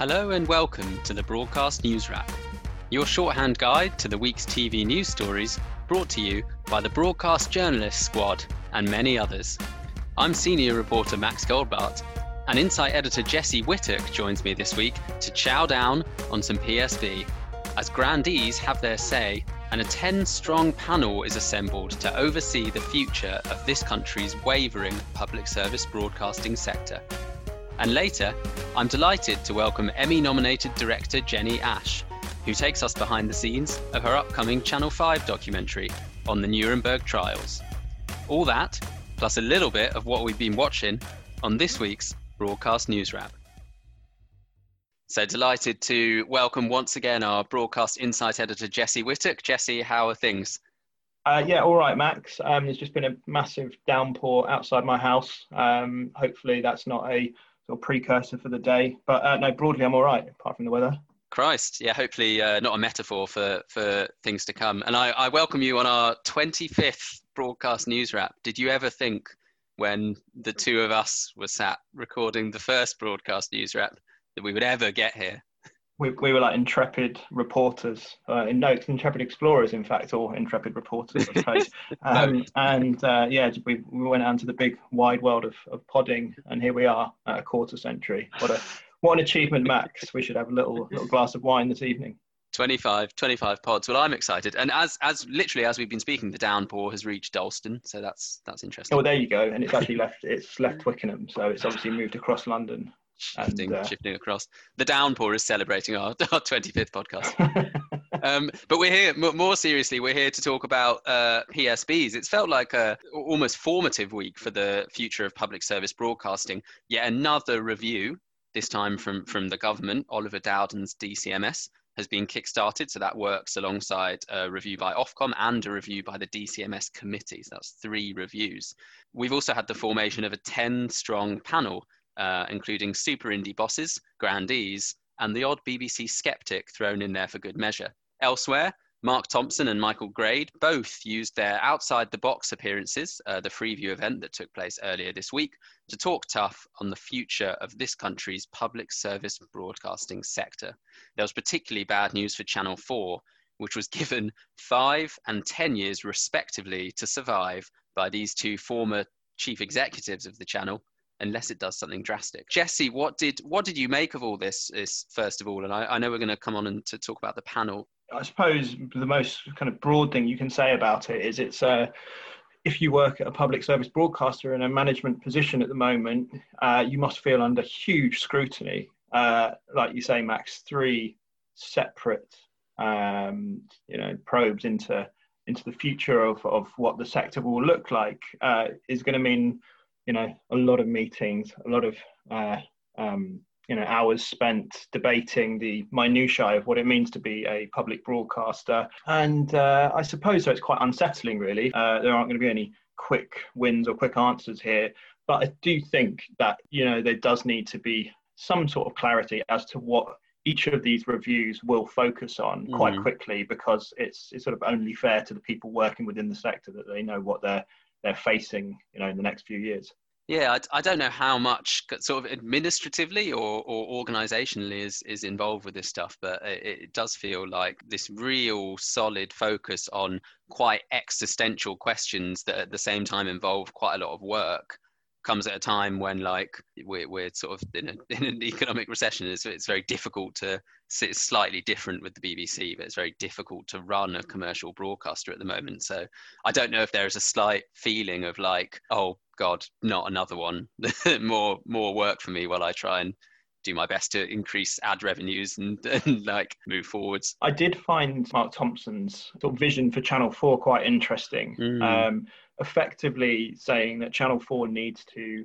Hello and welcome to the Broadcast News Wrap, your shorthand guide to the week's TV news stories brought to you by the Broadcast Journalist Squad and many others. I'm senior reporter Max Goldbart, and Insight editor Jesse Whittock joins me this week to chow down on some PSB as grandees have their say and a 10 strong panel is assembled to oversee the future of this country's wavering public service broadcasting sector. And later, I'm delighted to welcome Emmy nominated director Jenny Ash, who takes us behind the scenes of her upcoming Channel 5 documentary on the Nuremberg trials. All that, plus a little bit of what we've been watching on this week's Broadcast News Wrap. So delighted to welcome once again our broadcast insight editor Jesse Whittock. Jesse, how are things? Uh, yeah, all right, Max. Um, there's just been a massive downpour outside my house. Um, hopefully, that's not a sort of precursor for the day. But uh, no, broadly, I'm all right, apart from the weather. Christ, yeah, hopefully uh, not a metaphor for, for things to come. And I, I welcome you on our 25th broadcast news wrap. Did you ever think when the two of us were sat recording the first broadcast news wrap that we would ever get here? We, we were like intrepid reporters, uh, in no, intrepid explorers, in fact, or intrepid reporters, I suppose. um, and uh, yeah, we, we went out into the big wide world of, of podding, and here we are at a quarter century. What a what an achievement, Max. We should have a little little glass of wine this evening. 25, 25 pods. Well, I'm excited, and as as literally as we've been speaking, the downpour has reached Dalston, so that's that's interesting. Oh, well, there you go, and it's actually left it's left Twickenham, so it's obviously moved across London shifting, and, uh, shifting across. The downpour is celebrating our, our 25th podcast. um, but we're here, more seriously, we're here to talk about uh, PSBs. It's felt like a almost formative week for the future of public service broadcasting. Yet another review, this time from, from the government, Oliver Dowden's DCMS, has been kickstarted. So that works alongside a review by Ofcom and a review by the DCMS committees. That's three reviews. We've also had the formation of a 10 strong panel uh, including super indie bosses, grandees, and the odd BBC skeptic thrown in there for good measure. Elsewhere, Mark Thompson and Michael Grade both used their outside the box appearances, uh, the Freeview event that took place earlier this week, to talk tough on the future of this country's public service broadcasting sector. There was particularly bad news for Channel 4, which was given five and 10 years respectively to survive by these two former chief executives of the channel unless it does something drastic. Jesse, what did what did you make of all this? Is first of all, and I, I know we're going to come on and to talk about the panel. I suppose the most kind of broad thing you can say about it is it's uh, if you work at a public service broadcaster in a management position at the moment, uh, you must feel under huge scrutiny. Uh, like you say, Max, three separate um, you know probes into into the future of, of what the sector will look like uh, is going to mean you know a lot of meetings a lot of uh, um, you know hours spent debating the minutiae of what it means to be a public broadcaster. And uh, i suppose so it's quite unsettling really. Uh, there aren't going to be any quick wins or quick answers here. But i do think that you know there does need to be some sort of clarity as to what each of these reviews will focus on quite mm. quickly because it's it's sort of only fair to the people working within the sector that they know what they're they're facing, you know, in the next few years. Yeah, I, I, don't know how much sort of administratively or, or organizationally is, is involved with this stuff, but it, it, does feel like this real solid focus on quite existential questions that at the same time involve quite a lot of work comes at a time when like we're, we're sort of in, a, in an economic recession it's, it's very difficult to it's slightly different with the bbc but it's very difficult to run a commercial broadcaster at the moment so i don't know if there is a slight feeling of like oh god not another one more more work for me while i try and do my best to increase ad revenues and, and, like move forwards. I did find Mark Thompson's sort of vision for Channel 4 quite interesting. Mm. Um, effectively saying that Channel 4 needs to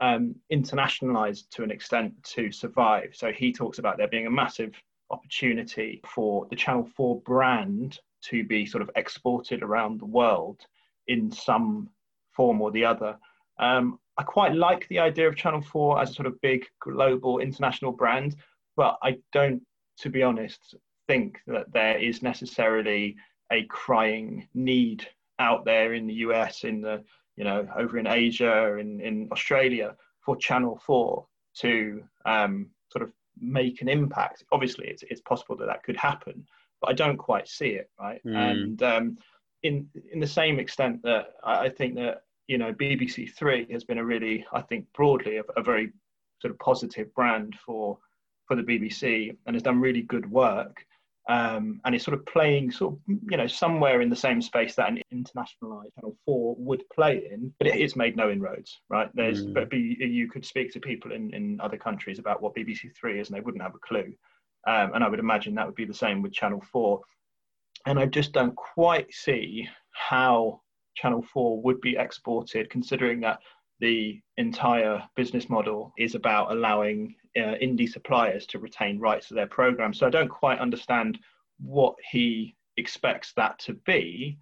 um, internationalize to an extent to survive. So he talks about there being a massive opportunity for the Channel 4 brand to be sort of exported around the world in some form or the other. Um, I quite like the idea of Channel 4 as a sort of big global international brand, but I don't, to be honest, think that there is necessarily a crying need out there in the US, in the you know over in Asia, in in Australia for Channel Four to um, sort of make an impact. Obviously, it's, it's possible that that could happen, but I don't quite see it, right? Mm. And um, in in the same extent that I think that you know BBC Three has been a really, I think broadly a, a very sort of positive brand for for the BBC and has done really good work. Um, and it's sort of playing sort of you know somewhere in the same space that an internationalized channel 4 would play in but it, it's made no inroads right? There's mm. but be, you could speak to people in, in other countries about what bbc 3 is and they wouldn't have a clue. Um, and i would imagine that would be the same with channel 4 and i just don't quite see how channel 4 would be exported considering that the entire business model is about allowing uh, indie suppliers to retain rights to their programs. So I don't quite understand what he expects that to be.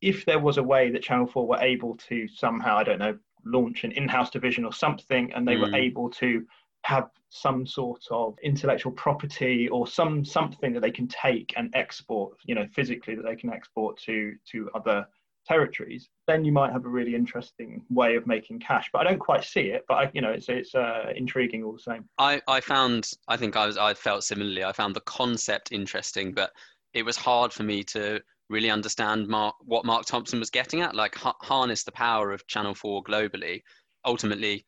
If there was a way that Channel 4 were able to somehow, I don't know, launch an in house division or something, and they mm. were able to have some sort of intellectual property or some something that they can take and export you know physically that they can export to to other territories, then you might have a really interesting way of making cash. But I don't quite see it. But I, you know, it's it's uh, intriguing all the same. I I found I think I was I felt similarly. I found the concept interesting, but it was hard for me to really understand Mark, what Mark Thompson was getting at, like ha- harness the power of Channel Four globally. Ultimately,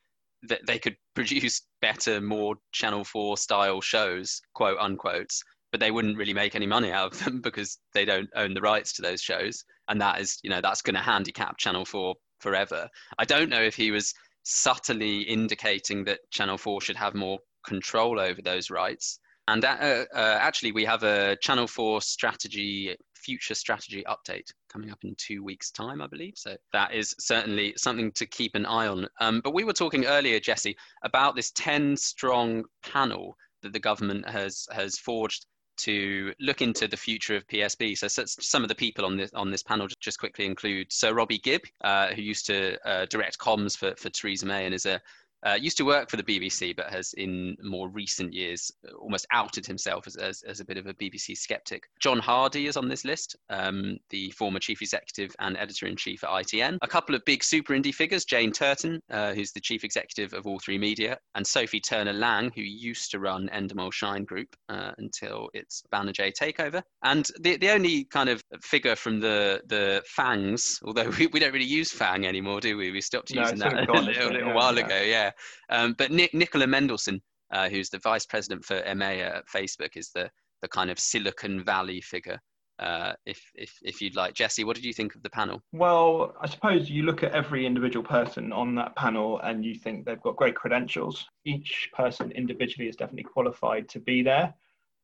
that they could produce better, more Channel Four style shows, quote unquote, but they wouldn't really make any money out of them because they don't own the rights to those shows. And that is you know that's going to handicap channel 4 forever. I don't know if he was subtly indicating that channel 4 should have more control over those rights. And uh, uh, actually we have a channel 4 strategy future strategy update coming up in two weeks time i believe. So that is certainly something to keep an eye on. Um, but we were talking earlier jesse about this 10 strong panel that the government has has forged to look into the future of PSB. So, so some of the people on this on this panel just quickly include Sir Robbie Gibb, uh, who used to uh, direct comms for, for Theresa May and is a uh, used to work for the BBC, but has in more recent years almost outed himself as, as, as a bit of a BBC skeptic. John Hardie is on this list, um, the former chief executive and editor in chief at ITN. A couple of big super indie figures Jane Turton, uh, who's the chief executive of All3Media, and Sophie Turner Laing, who used to run Endemol Shine Group uh, until its Banijay takeover. And the, the only kind of figure from the, the FANGs, although we, we don't really use FANG anymore, do we? We stopped using no, that a little, little yeah, while yeah. ago, yeah. Um, but Nick, Nicola Mendelsohn, uh, who's the vice president for EMEA at Facebook, is the the kind of Silicon Valley figure. Uh, if, if, if you'd like. Jesse, what did you think of the panel? Well, I suppose you look at every individual person on that panel and you think they've got great credentials. Each person individually is definitely qualified to be there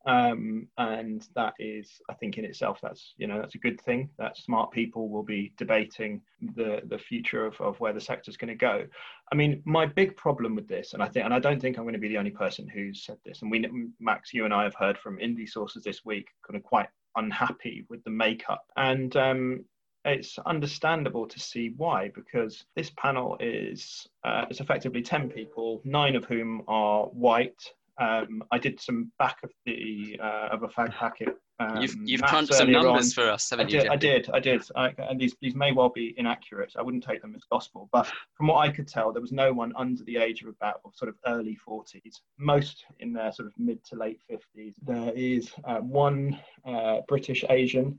um, and that is i think in itself that's you know that's a good thing that smart people will be debating the the future of, of where the sector is going to go i mean my big problem with this and i think and i don't think i'm going to be the only person who's said this and we max you and i have heard from indie sources this week kind of quite unhappy with the makeup. And um, it's understandable to see why because this panel is uh, it's effectively 10 people nine of whom are white um, I did some back of the uh, of a fag packet. Um, you've you've crunched some numbers on. for us, haven't I you? Did, I did, I did. I, and these these may well be inaccurate. I wouldn't take them as gospel, but from what I could tell, there was no one under the age of about sort of early forties. Most in their sort of mid to late fifties. There is uh, one uh, British Asian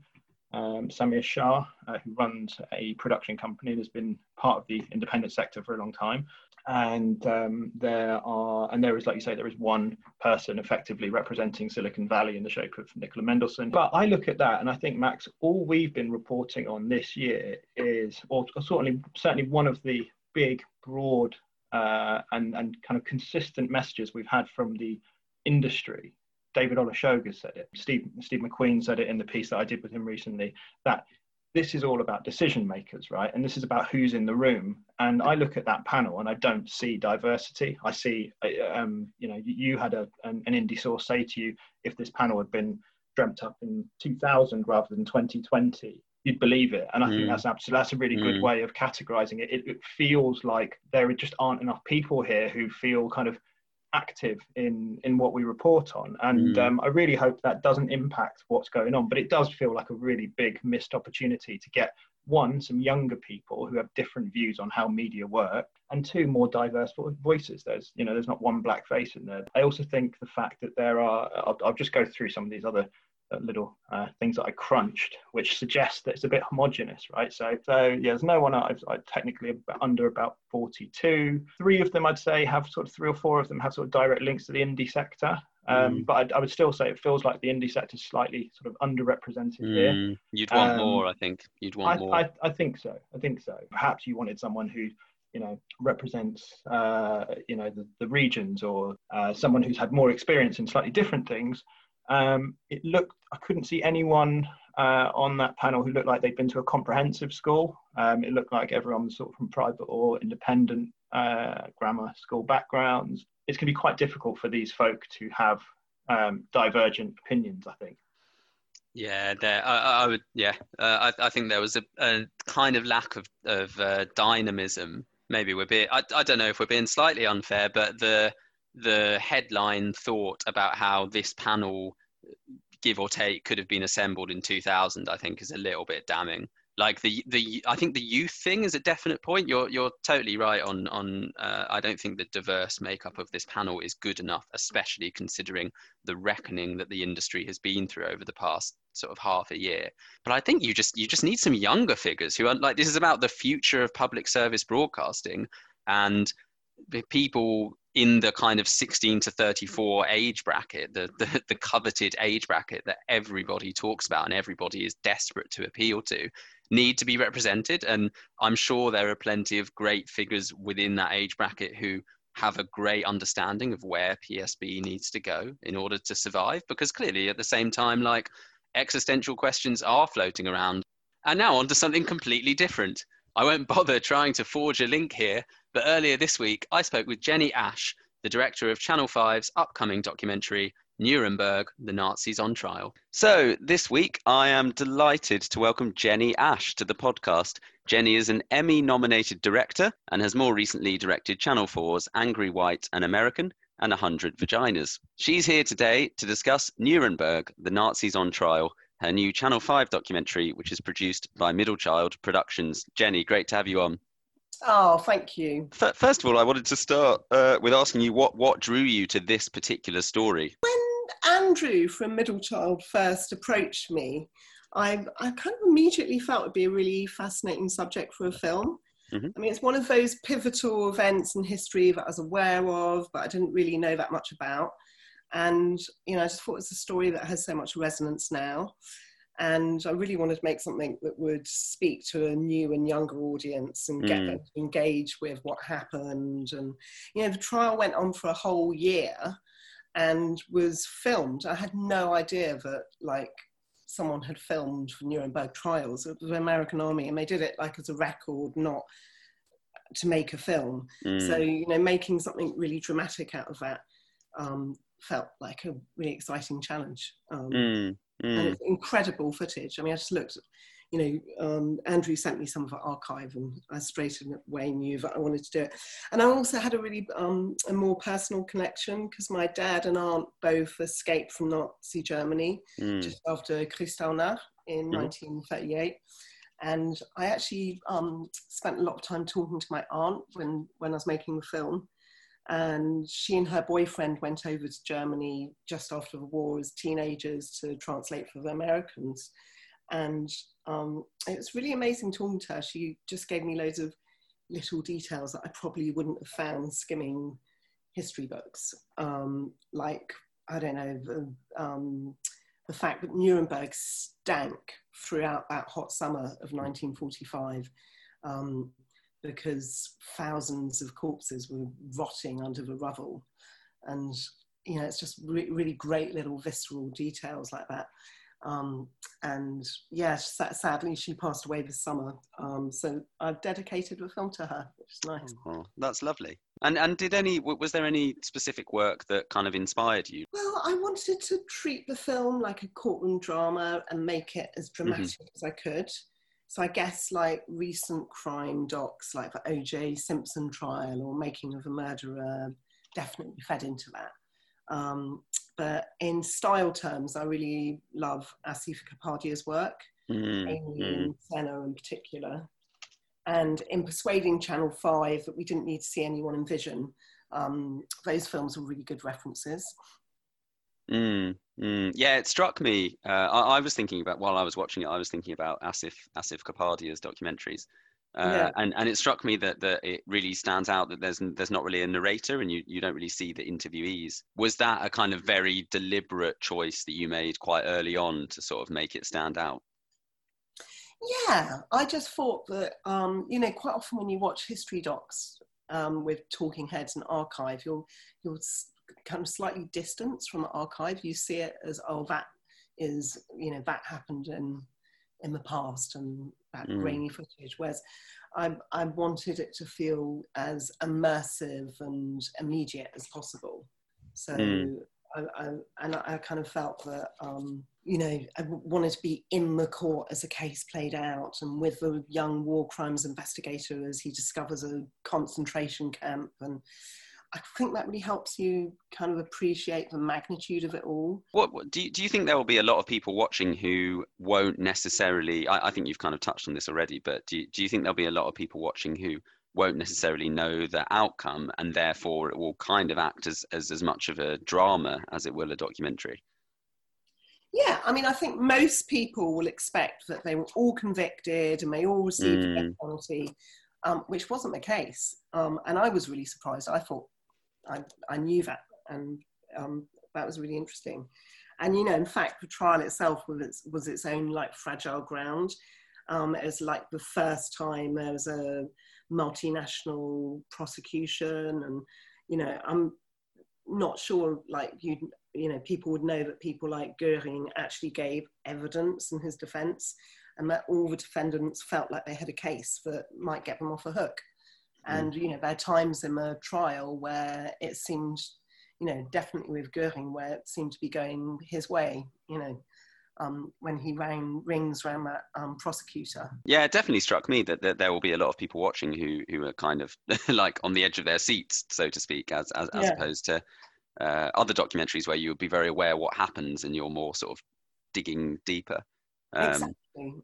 um, Samir Shah, uh, who runs a production company and has been part of the independent sector for a long time and um, there are and there is like you say there is one person effectively representing silicon valley in the shape of nicola mendelsohn but i look at that and i think max all we've been reporting on this year is or, or certainly certainly one of the big broad uh, and and kind of consistent messages we've had from the industry David Olusoga said it. Steve Steve McQueen said it in the piece that I did with him recently. That this is all about decision makers, right? And this is about who's in the room. And I look at that panel and I don't see diversity. I see, um, you know, you had a, an, an indie source say to you, if this panel had been dreamt up in 2000 rather than 2020, you'd believe it. And I mm. think that's absolutely, that's a really mm. good way of categorizing it. it. It feels like there just aren't enough people here who feel kind of active in in what we report on and mm. um, i really hope that doesn't impact what's going on but it does feel like a really big missed opportunity to get one, some younger people who have different views on how media work, and two, more diverse voices. There's, you know, there's not one black face in there. I also think the fact that there are, I'll, I'll just go through some of these other little uh, things that I crunched, which suggests that it's a bit homogenous, right? So, so yeah, there's no one I've, I technically under about 42. Three of them, I'd say, have sort of three or four of them have sort of direct links to the indie sector. Um, mm. But I, I, would still say it feels like the indie sector is slightly sort of underrepresented mm. here. You'd want um, more, I think. You'd want I, more. I, I think so. I think so. Perhaps you wanted someone who you know represents uh, you know the, the regions or uh, someone who's had more experience in slightly different things um, it looked, I couldn't see anyone uh, on that panel who looked like they'd been to a comprehensive school. Um, it looked like everyone was sort of from private or independent uh, grammar school backgrounds. It's going to be quite difficult for these folk to have um, divergent opinions, I think. Yeah, there. I, I would. Yeah, uh, I, I think there was a, a kind of lack of of uh, dynamism. Maybe we're being. I, I don't know if we're being slightly unfair, but the the headline thought about how this panel give or take could have been assembled in 2000 i think is a little bit damning. Like the the i think the youth thing is a definite point. You're you're totally right on on uh, i don't think the diverse makeup of this panel is good enough especially considering the reckoning that the industry has been through over the past sort of half a year. But i think you just you just need some younger figures who are like this is about the future of public service broadcasting. And people in the kind of 16 to 34 age bracket, the, the, the, coveted age bracket that everybody talks about and everybody is desperate to appeal to, need to be represented. And I'm sure there are plenty of great figures within that age bracket who have a great understanding of where PSB needs to go in order to survive. Because clearly, at the same time, like existential questions are floating around. And now on to something completely different. I won't bother trying to forge a link here, but earlier this week, I spoke with Jenny Ash, the director of Channel 5's upcoming documentary, Nuremberg, the Nazis on Trial. So, this week, I am delighted to welcome Jenny Ash to the podcast. Jenny is an Emmy nominated director and has more recently directed Channel 4's Angry White and American and 100 Vaginas. She's here today to discuss Nuremberg, the Nazis on Trial, her new Channel 5 documentary, which is produced by Middle Child Productions. Jenny, great to have you on. Oh, thank you. First of all, I wanted to start uh, with asking you what, what drew you to this particular story? When Andrew from Middle Child first approached me, I, I kind of immediately felt it'd be a really fascinating subject for a film. Mm-hmm. I mean, it's one of those pivotal events in history that I was aware of, but I didn't really know that much about. And, you know, I just thought it's a story that has so much resonance now and I really wanted to make something that would speak to a new and younger audience and get mm. them to engage with what happened. And you know, the trial went on for a whole year and was filmed. I had no idea that like someone had filmed for Nuremberg trials. It was the American Army, and they did it like as a record, not to make a film. Mm. So you know, making something really dramatic out of that um, felt like a really exciting challenge. Um, mm. Mm. And it's incredible footage. I mean, I just looked, you know, um, Andrew sent me some of our archive and I straight away knew that I wanted to do it. And I also had a really um, a more personal connection because my dad and aunt both escaped from Nazi Germany mm. just after Kristallnacht in mm. 1938. And I actually um, spent a lot of time talking to my aunt when, when I was making the film and she and her boyfriend went over to Germany just after the war as teenagers to translate for the Americans. And um, it was really amazing talking to her. She just gave me loads of little details that I probably wouldn't have found skimming history books, um, like I don't know the, um, the fact that Nuremberg stank throughout that hot summer of 1945. Um, because thousands of corpses were rotting under the rubble. And, you know, it's just re- really great little visceral details like that. Um, and yes, yeah, sadly, she passed away this summer. Um, so I've dedicated the film to her, which is nice. Oh, that's lovely. And and did any was there any specific work that kind of inspired you? Well, I wanted to treat the film like a courtroom drama and make it as dramatic mm-hmm. as I could. So I guess like recent crime docs like the O.J. Simpson trial or Making of a Murderer definitely fed into that. Um, but in style terms, I really love Asif Kapadia's work. mm, Amy mm. and Senna in particular. And in persuading Channel 5 that we didn't need to see anyone in Vision, um, those films were really good references. Mm, mm. Yeah, it struck me. Uh, I, I, was thinking about while I was watching it. I was thinking about Asif Asif Kapadia's documentaries, uh, yeah. and and it struck me that that it really stands out that there's there's not really a narrator, and you you don't really see the interviewees. Was that a kind of very deliberate choice that you made quite early on to sort of make it stand out? Yeah, I just thought that um, you know quite often when you watch history docs um, with talking heads and archive, you'll you'll kind of slightly distanced from the archive. You see it as oh that is you know that happened in in the past and that mm. grainy footage. Whereas I, I wanted it to feel as immersive and immediate as possible. So mm. I, I, and I kind of felt that um, you know I wanted to be in the court as the case played out and with the young war crimes investigator as he discovers a concentration camp and I think that really helps you kind of appreciate the magnitude of it all. What, what do, you, do you think there will be a lot of people watching who won't necessarily? I, I think you've kind of touched on this already, but do you, do you think there'll be a lot of people watching who won't necessarily know the outcome, and therefore it will kind of act as as, as much of a drama as it will a documentary? Yeah, I mean, I think most people will expect that they were all convicted and they all received mm. death penalty, um, which wasn't the case. Um, and I was really surprised. I thought I, I knew that, and um, that was really interesting. And you know, in fact, the trial itself was its, was its own like fragile ground. Um, it was like the first time there was a multinational prosecution, and you know, I'm not sure like you you know people would know that people like Goering actually gave evidence in his defence, and that all the defendants felt like they had a case that might get them off a hook. Mm. And you know, there are times in the trial where it seemed, you know, definitely with Goering, where it seemed to be going his way. You know, um, when he rang rings around that um, prosecutor. Yeah, it definitely struck me that, that there will be a lot of people watching who who are kind of like on the edge of their seats, so to speak, as as, as yeah. opposed to uh, other documentaries where you would be very aware what happens and you're more sort of digging deeper. Um, exactly.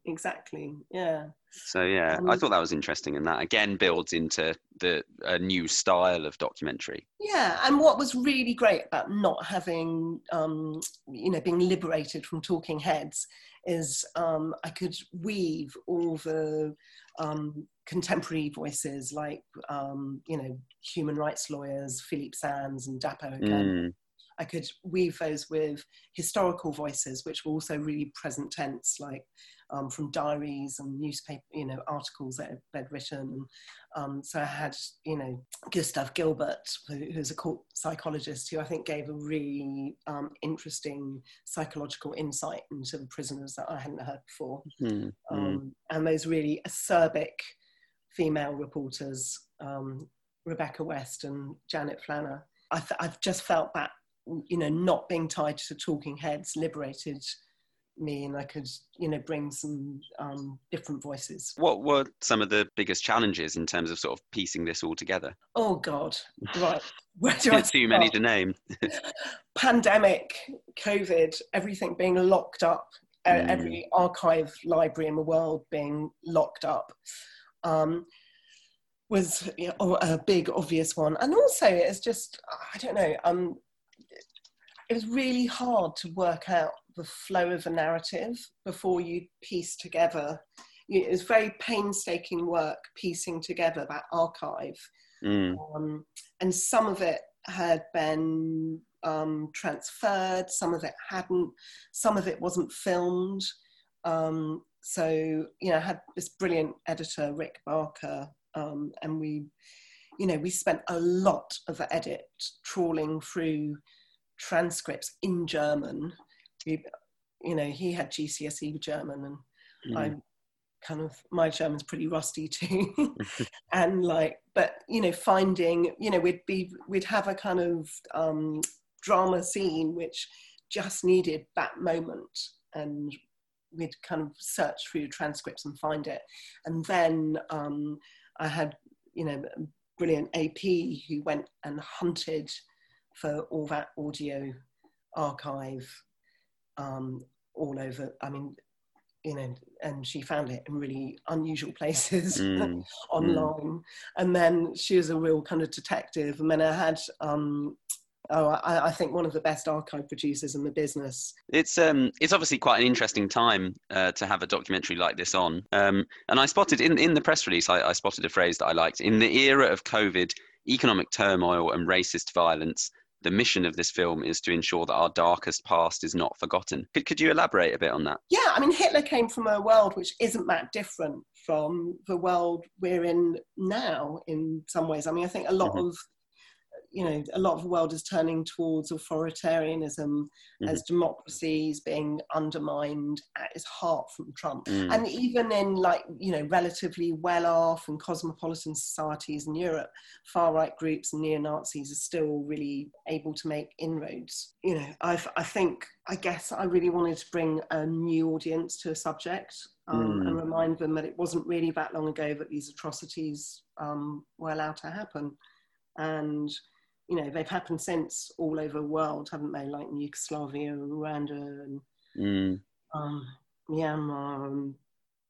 Exactly. Yeah. So yeah, um, I thought that was interesting, and that Akande builds into the a new style of documentary. Yeah, and what was really great about not having, um, you know, being liberated from talking heads is um, I could weave all the um, contemporary voices like, um, you know, human rights lawyers, Philippe Sands and Dapo again. Mm. I could weave those with historical voices, which were also really present tense, like um, from diaries and newspaper, you know, articles that they'd written. And, um, so I had, you know, Gustave Gilbert, who's a court psychologist, who I think gave a really um, interesting psychological insight into the prisoners that I hadn't heard before. Mm-hmm. and those really acerbic female reporters, um, Rebecca West and Janet Flanner. I have just felt that you know, not being tied to talking heads liberated me and I could, you know, bring some um, different voices. What were some of the biggest challenges in terms of sort of piecing this all together? Oh God, right. Where do I too many to name. Pandemic, COVID, everything being locked up, mm. every archive library in the world being locked up. Um, was you know, a big obvious one and also it's just i don't know um it was really hard to work out the flow of a narrative before you piece together. It was very painstaking work piecing together that archive. Mm. Um, and some of it had been um, transferred, some of it hadn't, some of it wasn't filmed. Um, so, you know, I had this brilliant editor, Rick Barker, um, and we, you know, we spent a lot of the edit trawling through transcripts in German. You know, he had GCSE German, and mm. I kind of my German's pretty rusty too. and like, but you know, finding, you know, we'd be we'd have a kind of um, drama scene which just needed that moment, and we'd kind of search through transcripts and find it. And then um, I had, you know, a brilliant AP who went and hunted for all that audio archive um, all over. I mean, you know, and she found it in really unusual places mm. online. Mm. And then she was a real kind of detective. And then I had um, oh, I, I, think one of the best archive producers in the business. It's um, it's obviously quite an interesting time uh, to have a documentary like this on. Um, and I spotted in in the press release, I, I spotted a phrase that I liked. In the era of COVID, economic turmoil, and racist violence, the mission of this film is to ensure that our darkest past is not forgotten. Could, could you elaborate a bit on that? Yeah, I mean, Hitler came from a world which isn't that different from the world we're in now in some ways. I mean, I think a lot mm-hmm. of you know, a lot of the world is turning towards authoritarianism mm-hmm. as democracy is being undermined at its heart from Trump. Mm. And even in like, you know, relatively well off and cosmopolitan societies in Europe, far right groups and neo Nazis are still really able to make inroads. You know, I've, I think, I guess I really wanted to bring a new audience to a subject um, mm. and remind them that it wasn't really that long ago that these atrocities um, were allowed to happen. And you know, they've happened since all over the world, haven't they? Like in Yugoslavia, Rwanda, and mm. um, Myanmar. And,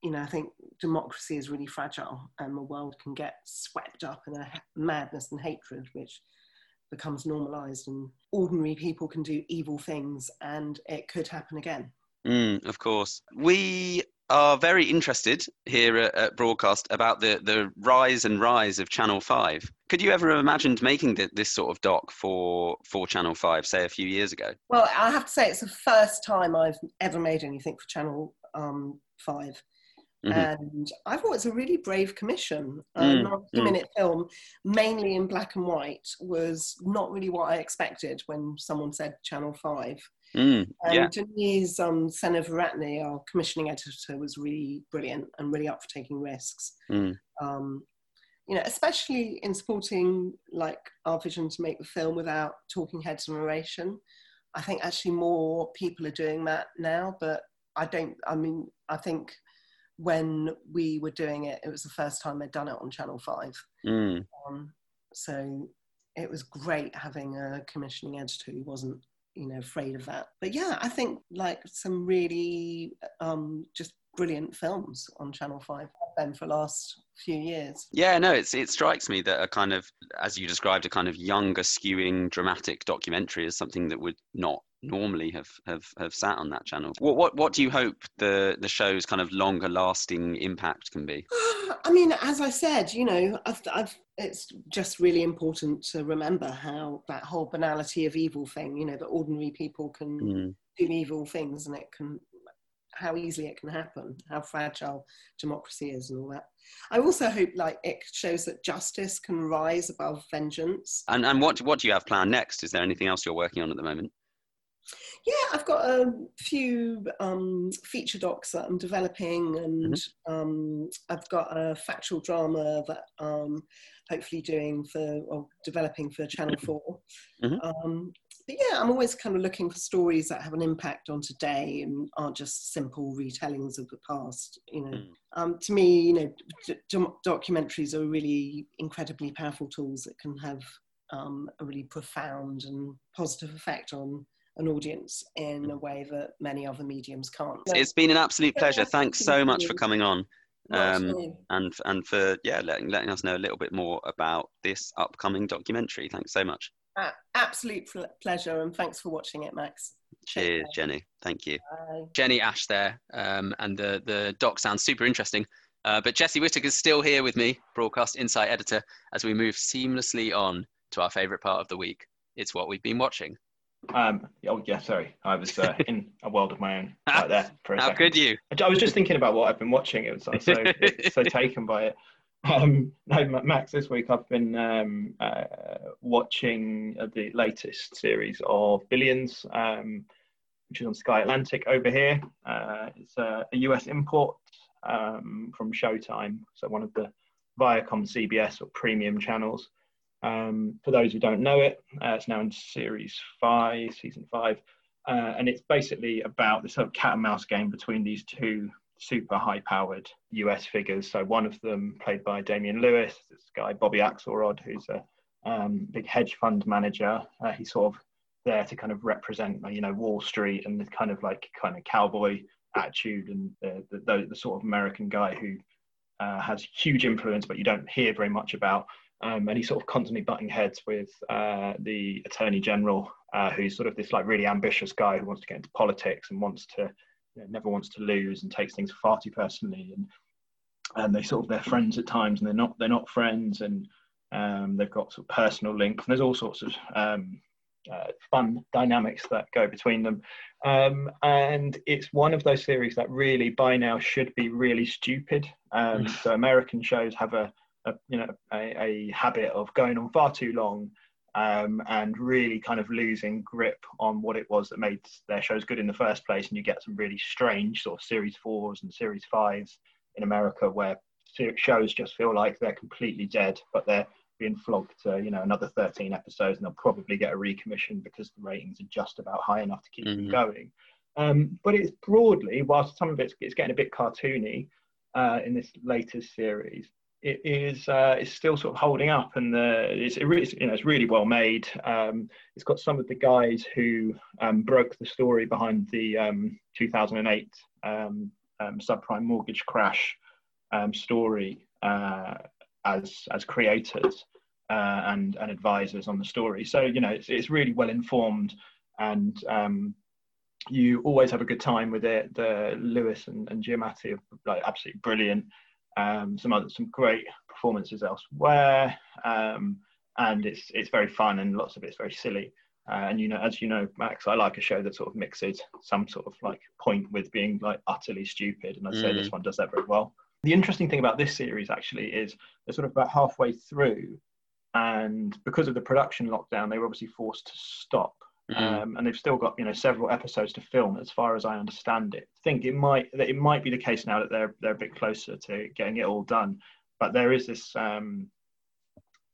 you know, I think democracy is really fragile, and the world can get swept up in a madness and hatred, which becomes normalized, and ordinary people can do evil things, and it could happen again. Mm, of course. We are very interested here at, at, Broadcast about the, the rise and rise of Channel 5. Could you ever have imagined making the, this sort of doc for, for Channel 5, say a few years ago? Well, I have to say it's the first time I've ever made anything for Channel um, 5. Mm-hmm. And I thought it's a really brave commission. A mm, 90 mm. minute film, mainly in black and white, was not really what I expected when someone said Channel 5. Mm, yeah. and Denise um, our commissioning editor, was really brilliant and really up for taking risks. Mm. Um, you know, especially in supporting like our vision to make the film without talking heads and narration. I think actually more people are doing that now, but I don't. I mean, I think when we were doing it, it was the first time they'd done it on Channel Five. Mm. Um, so it was great having a commissioning editor who wasn't you know afraid of that. But yeah i think like some really um just brilliant films on channel 5 been for the last few years. Yeah no it's it strikes me that a kind of as you described a kind of younger skewing dramatic documentary is something that would not normally have have have sat on that channel what what what do you hope the the show's kind of longer lasting impact can be i mean as i said you know i've, I've it's just really important to remember how that whole banality of evil thing, you know, that ordinary people can mm. do evil things and it can, how easily it can happen, how fragile democracy is and all that. I also hope like it shows that justice can rise above vengeance. And, and what, what do you have planned next? Is there anything else you're working on at the moment? Yeah, I've got a few um, feature docs that I'm developing, and mm-hmm. um, I've got a factual drama that I'm hopefully doing for or developing for Channel 4. Mm-hmm. Um, but yeah, I'm always kind of looking for stories that have an impact on today and aren't just simple retellings of the past. You know, mm. um, to me, you know, d- documentaries are really incredibly powerful tools that can have um, a really profound and positive effect on an audience in a way that many other mediums can't. It's been an absolute pleasure. Thanks so much for coming on um, and and for yeah letting letting us know a little bit more about this upcoming documentary. Thanks so much. Uh, absolute pleasure, and thanks for watching it, Max. Cheers, Jenny. Thank you, Bye. Jenny Ash there, um, and the the doc sounds super interesting. Uh, but Jesse Whittock is still here with me, broadcast insight editor, as we move seamlessly on to our favourite part of the week. It's what we've been watching. Um, oh yeah, sorry, I was uh, in a world of my own right there for a How second. could you? I was just thinking about what I've been watching. It was so so taken by it. Um, no, Max, this week I've been um, uh, watching the latest series of Billions, um, which is on Sky Atlantic over here. Uh, it's a, a, US import um, from Showtime, so one of the Viacom CBS or premium channels. Um, for those who don't know it, uh, it's now in series five, season five, uh, and it's basically about the sort of cat and mouse game between these two super high-powered US figures. So one of them, played by Damian Lewis, this guy Bobby Axelrod, who's a um, big hedge fund manager. Uh, he's sort of there to kind of represent, you know, Wall Street and the kind of like kind of cowboy attitude and the, the, the, sort of American guy who uh, has huge influence, but you don't hear very much about. Um, and he's sort of constantly butting heads with uh, the attorney general, uh, who's sort of this like really ambitious guy who wants to get into politics and wants to, you know, never wants to lose and takes things far too personally. And and they sort of they're friends at times and they're not they're not friends and um, they've got sort of personal links and there's all sorts of um, uh, fun dynamics that go between them. Um, and it's one of those series that really by now should be really stupid. Um, mm. so American shows have a, a you know a, a, habit of going on far too long um, and really kind of losing grip on what it was that made their shows good in the first place. And you get some really strange sort of series fours and series fives in America where shows just feel like they're completely dead, but they're being flogged to you know another 13 episodes and they'll probably get a recommission because the ratings are just about high enough to keep mm-hmm. them going um, but it's broadly whilst some of it's, it's getting a bit cartoony uh, in this latest series it is uh, it's still sort of holding up and the, it's, it really, you know, it's really well made um, it's got some of the guys who um, broke the story behind the um, 2008 um, um, subprime mortgage crash story uh, as as creators uh, and and advisors on the story. So you know it's it's really well informed, and um, you always have a good time with it. The Lewis and, and Giamatti are like absolutely brilliant. Um, some other some great performances elsewhere, um, and it's it's very fun and lots of it's very silly. Uh, and you know, as you know, Max, I like a show that sort of mixes some sort of like point with being like utterly stupid, and I'd say this mm. one does that very well. The interesting thing about this series actually is they're sort of about halfway through, and because of the production lockdown, they were obviously forced to stop. Mm-hmm. Um, and they've still got you know several episodes to film, as far as I understand it. I think it might that it might be the case now that they're they're a bit closer to getting it all done. But there is this. Um,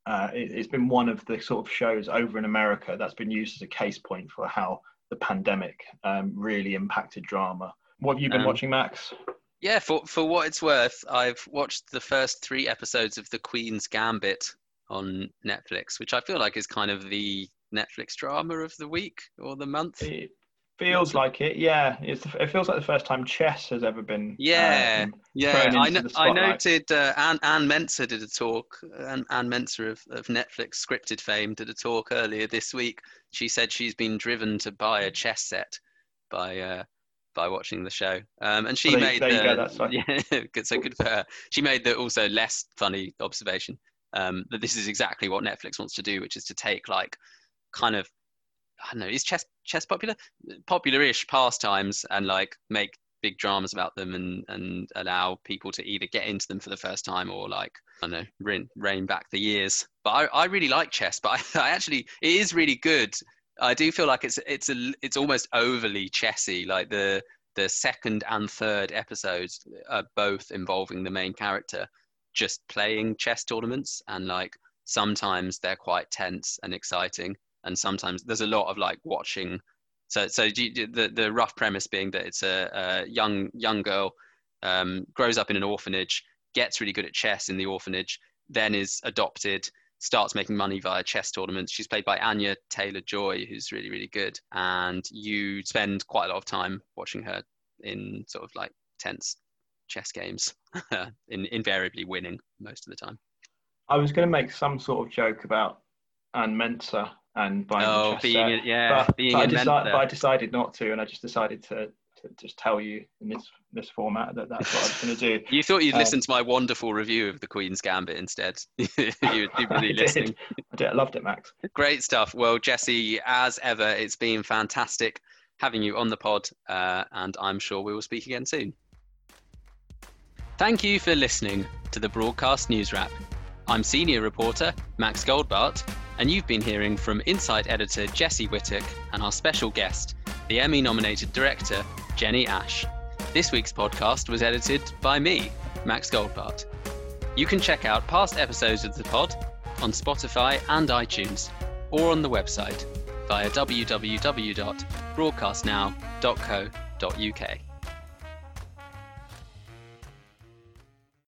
uh, it, has been one of the sort of shows over in America that's been used as a case point for how the pandemic um, really impacted drama. What have you been um, watching, Max? Yeah, for for what it's worth, I've watched the first three episodes of The Queen's Gambit on Netflix, which I feel like is kind of the Netflix drama of the week or the month. It feels like it, yeah. It's, it feels like the first time chess has ever been. Yeah, um, yeah. I, no, I noted uh, Anne, Anne Mensah did a talk. Anne, Anne Mensah of, of Netflix scripted fame did a talk earlier this week. She said she's been driven to buy a chess set by uh, by watching the show. Um, and she well, made there the, you go, that's yeah, good, so good for her. She made the also less funny observation um, that this is exactly what Netflix wants to do, which is to take like kind of I don't know, is chess chess popular? Popular-ish pastimes and like make big dramas about them and and allow people to either get into them for the first time or like I don't know rein, rein back the years. But I, I really like chess, but I, I actually it is really good I do feel like it's it's a it's almost overly chessy. Like the the second and third episodes are both involving the main character just playing chess tournaments, and like sometimes they're quite tense and exciting, and sometimes there's a lot of like watching. So so the the rough premise being that it's a, a young young girl um, grows up in an orphanage, gets really good at chess in the orphanage, then is adopted starts making money via chess tournaments. She's played by Anya Taylor Joy, who's really, really good. And you spend quite a lot of time watching her in sort of like tense chess games, in, invariably winning most of the time. I was going to make some sort of joke about Anne Mensah and buying oh, being a, yeah, but, being but I, deci- but I decided not to, and I just decided to to just tell you in this this format that that's what I was going to do. you thought you'd um, listen to my wonderful review of the Queen's Gambit instead. You'd be really I listening. Did. I did. I loved it, Max. Great stuff. Well, Jesse, as ever, it's been fantastic having you on the pod, uh, and I'm sure we will speak again soon. Thank you for listening to the Broadcast News Wrap. I'm senior reporter Max Goldbart, and you've been hearing from Insight editor Jesse Whittock and our special guest, the Emmy nominated director Jenny Ash. This week's podcast was edited by me, Max Goldbart. You can check out past episodes of the pod on Spotify and iTunes, or on the website via www.broadcastnow.co.uk.